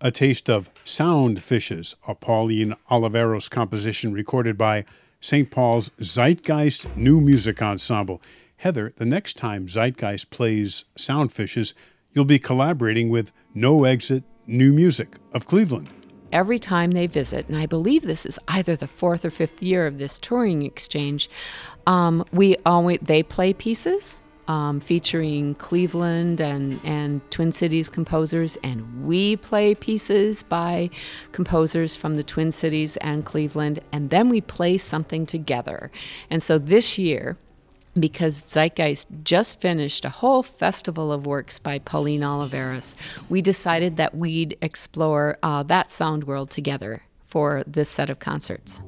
a taste of Sound Fishes, a Pauline Oliveros composition recorded by St. Paul's Zeitgeist New Music Ensemble. Heather, the next time Zeitgeist plays Sound Fishes, you'll be collaborating with No Exit New Music of Cleveland. Every time they visit, and I believe this is either the fourth or fifth year of this touring exchange, um, we always they play pieces um, featuring Cleveland and, and Twin Cities composers, and we play pieces by composers from the Twin Cities and Cleveland, and then we play something together. And so this year, because Zeitgeist just finished a whole festival of works by Pauline Oliveros, we decided that we'd explore uh, that sound world together for this set of concerts.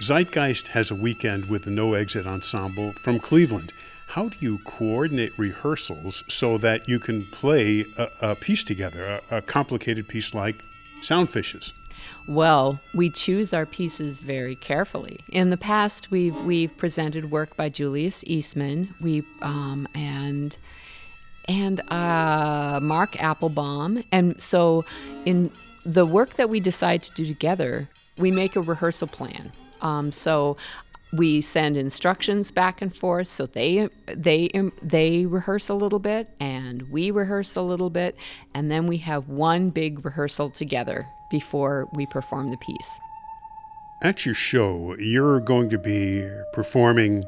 Zeitgeist has a weekend with the No Exit Ensemble from Cleveland. How do you coordinate rehearsals so that you can play a, a piece together, a, a complicated piece like Sound Fishes? Well, we choose our pieces very carefully. In the past, we've we've presented work by Julius Eastman, we um, and and uh, Mark Applebaum, and so in the work that we decide to do together, we make a rehearsal plan um, so we send instructions back and forth. So they they they rehearse a little bit and we rehearse a little bit. And then we have one big rehearsal together before we perform the piece. At your show you're going to be performing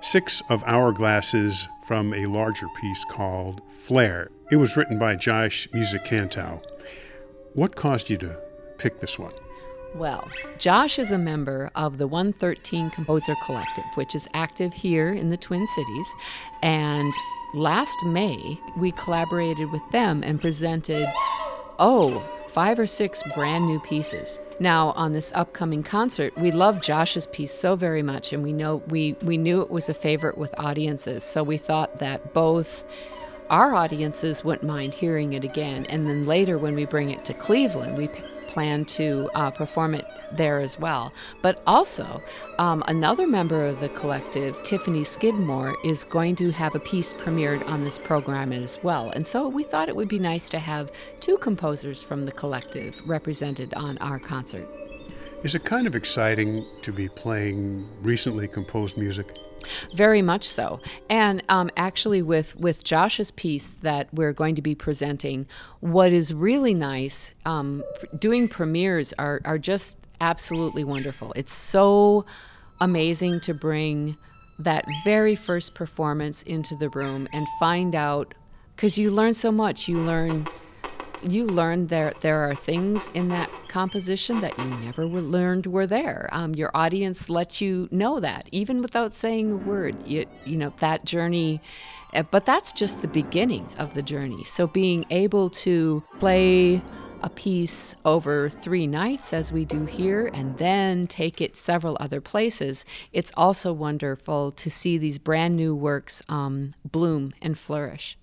six of hourglasses from a larger piece called flare it was written by josh musicantow what caused you to pick this one well, Josh is a member of the 113 Composer Collective, which is active here in the Twin Cities. And last May, we collaborated with them and presented, oh, five or six brand new pieces. Now, on this upcoming concert, we love Josh's piece so very much, and we know we, we knew it was a favorite with audiences. So we thought that both our audiences wouldn't mind hearing it again, and then later when we bring it to Cleveland, we plan to uh, perform it there as well. But also, um, another member of the collective, Tiffany Skidmore, is going to have a piece premiered on this program as well. And so we thought it would be nice to have two composers from the collective represented on our concert. Is it kind of exciting to be playing recently composed music? Very much so, and um, actually, with with Josh's piece that we're going to be presenting, what is really nice, um, doing premieres are are just absolutely wonderful. It's so amazing to bring that very first performance into the room and find out because you learn so much. You learn you learn there there are things in that composition that you never learned were there. Um, your audience lets you know that even without saying a word. You you know that journey, eh, but that's just the beginning of the journey. So being able to play a piece over three nights as we do here and then take it several other places it's also wonderful to see these brand new works um, bloom and flourish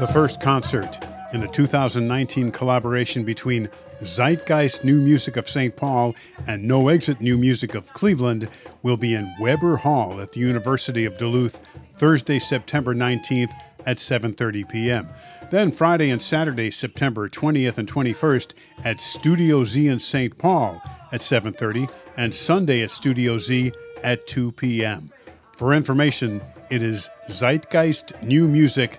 the first concert in a 2019 collaboration between Zeitgeist New Music of St. Paul and No Exit New Music of Cleveland will be in Weber Hall at the University of Duluth Thursday, September 19th at 7:30 p.m. Then Friday and Saturday, September 20th and 21st at Studio Z in St. Paul at 7:30 and Sunday at Studio Z at 2 p.m. For information, it is Zeitgeist New Music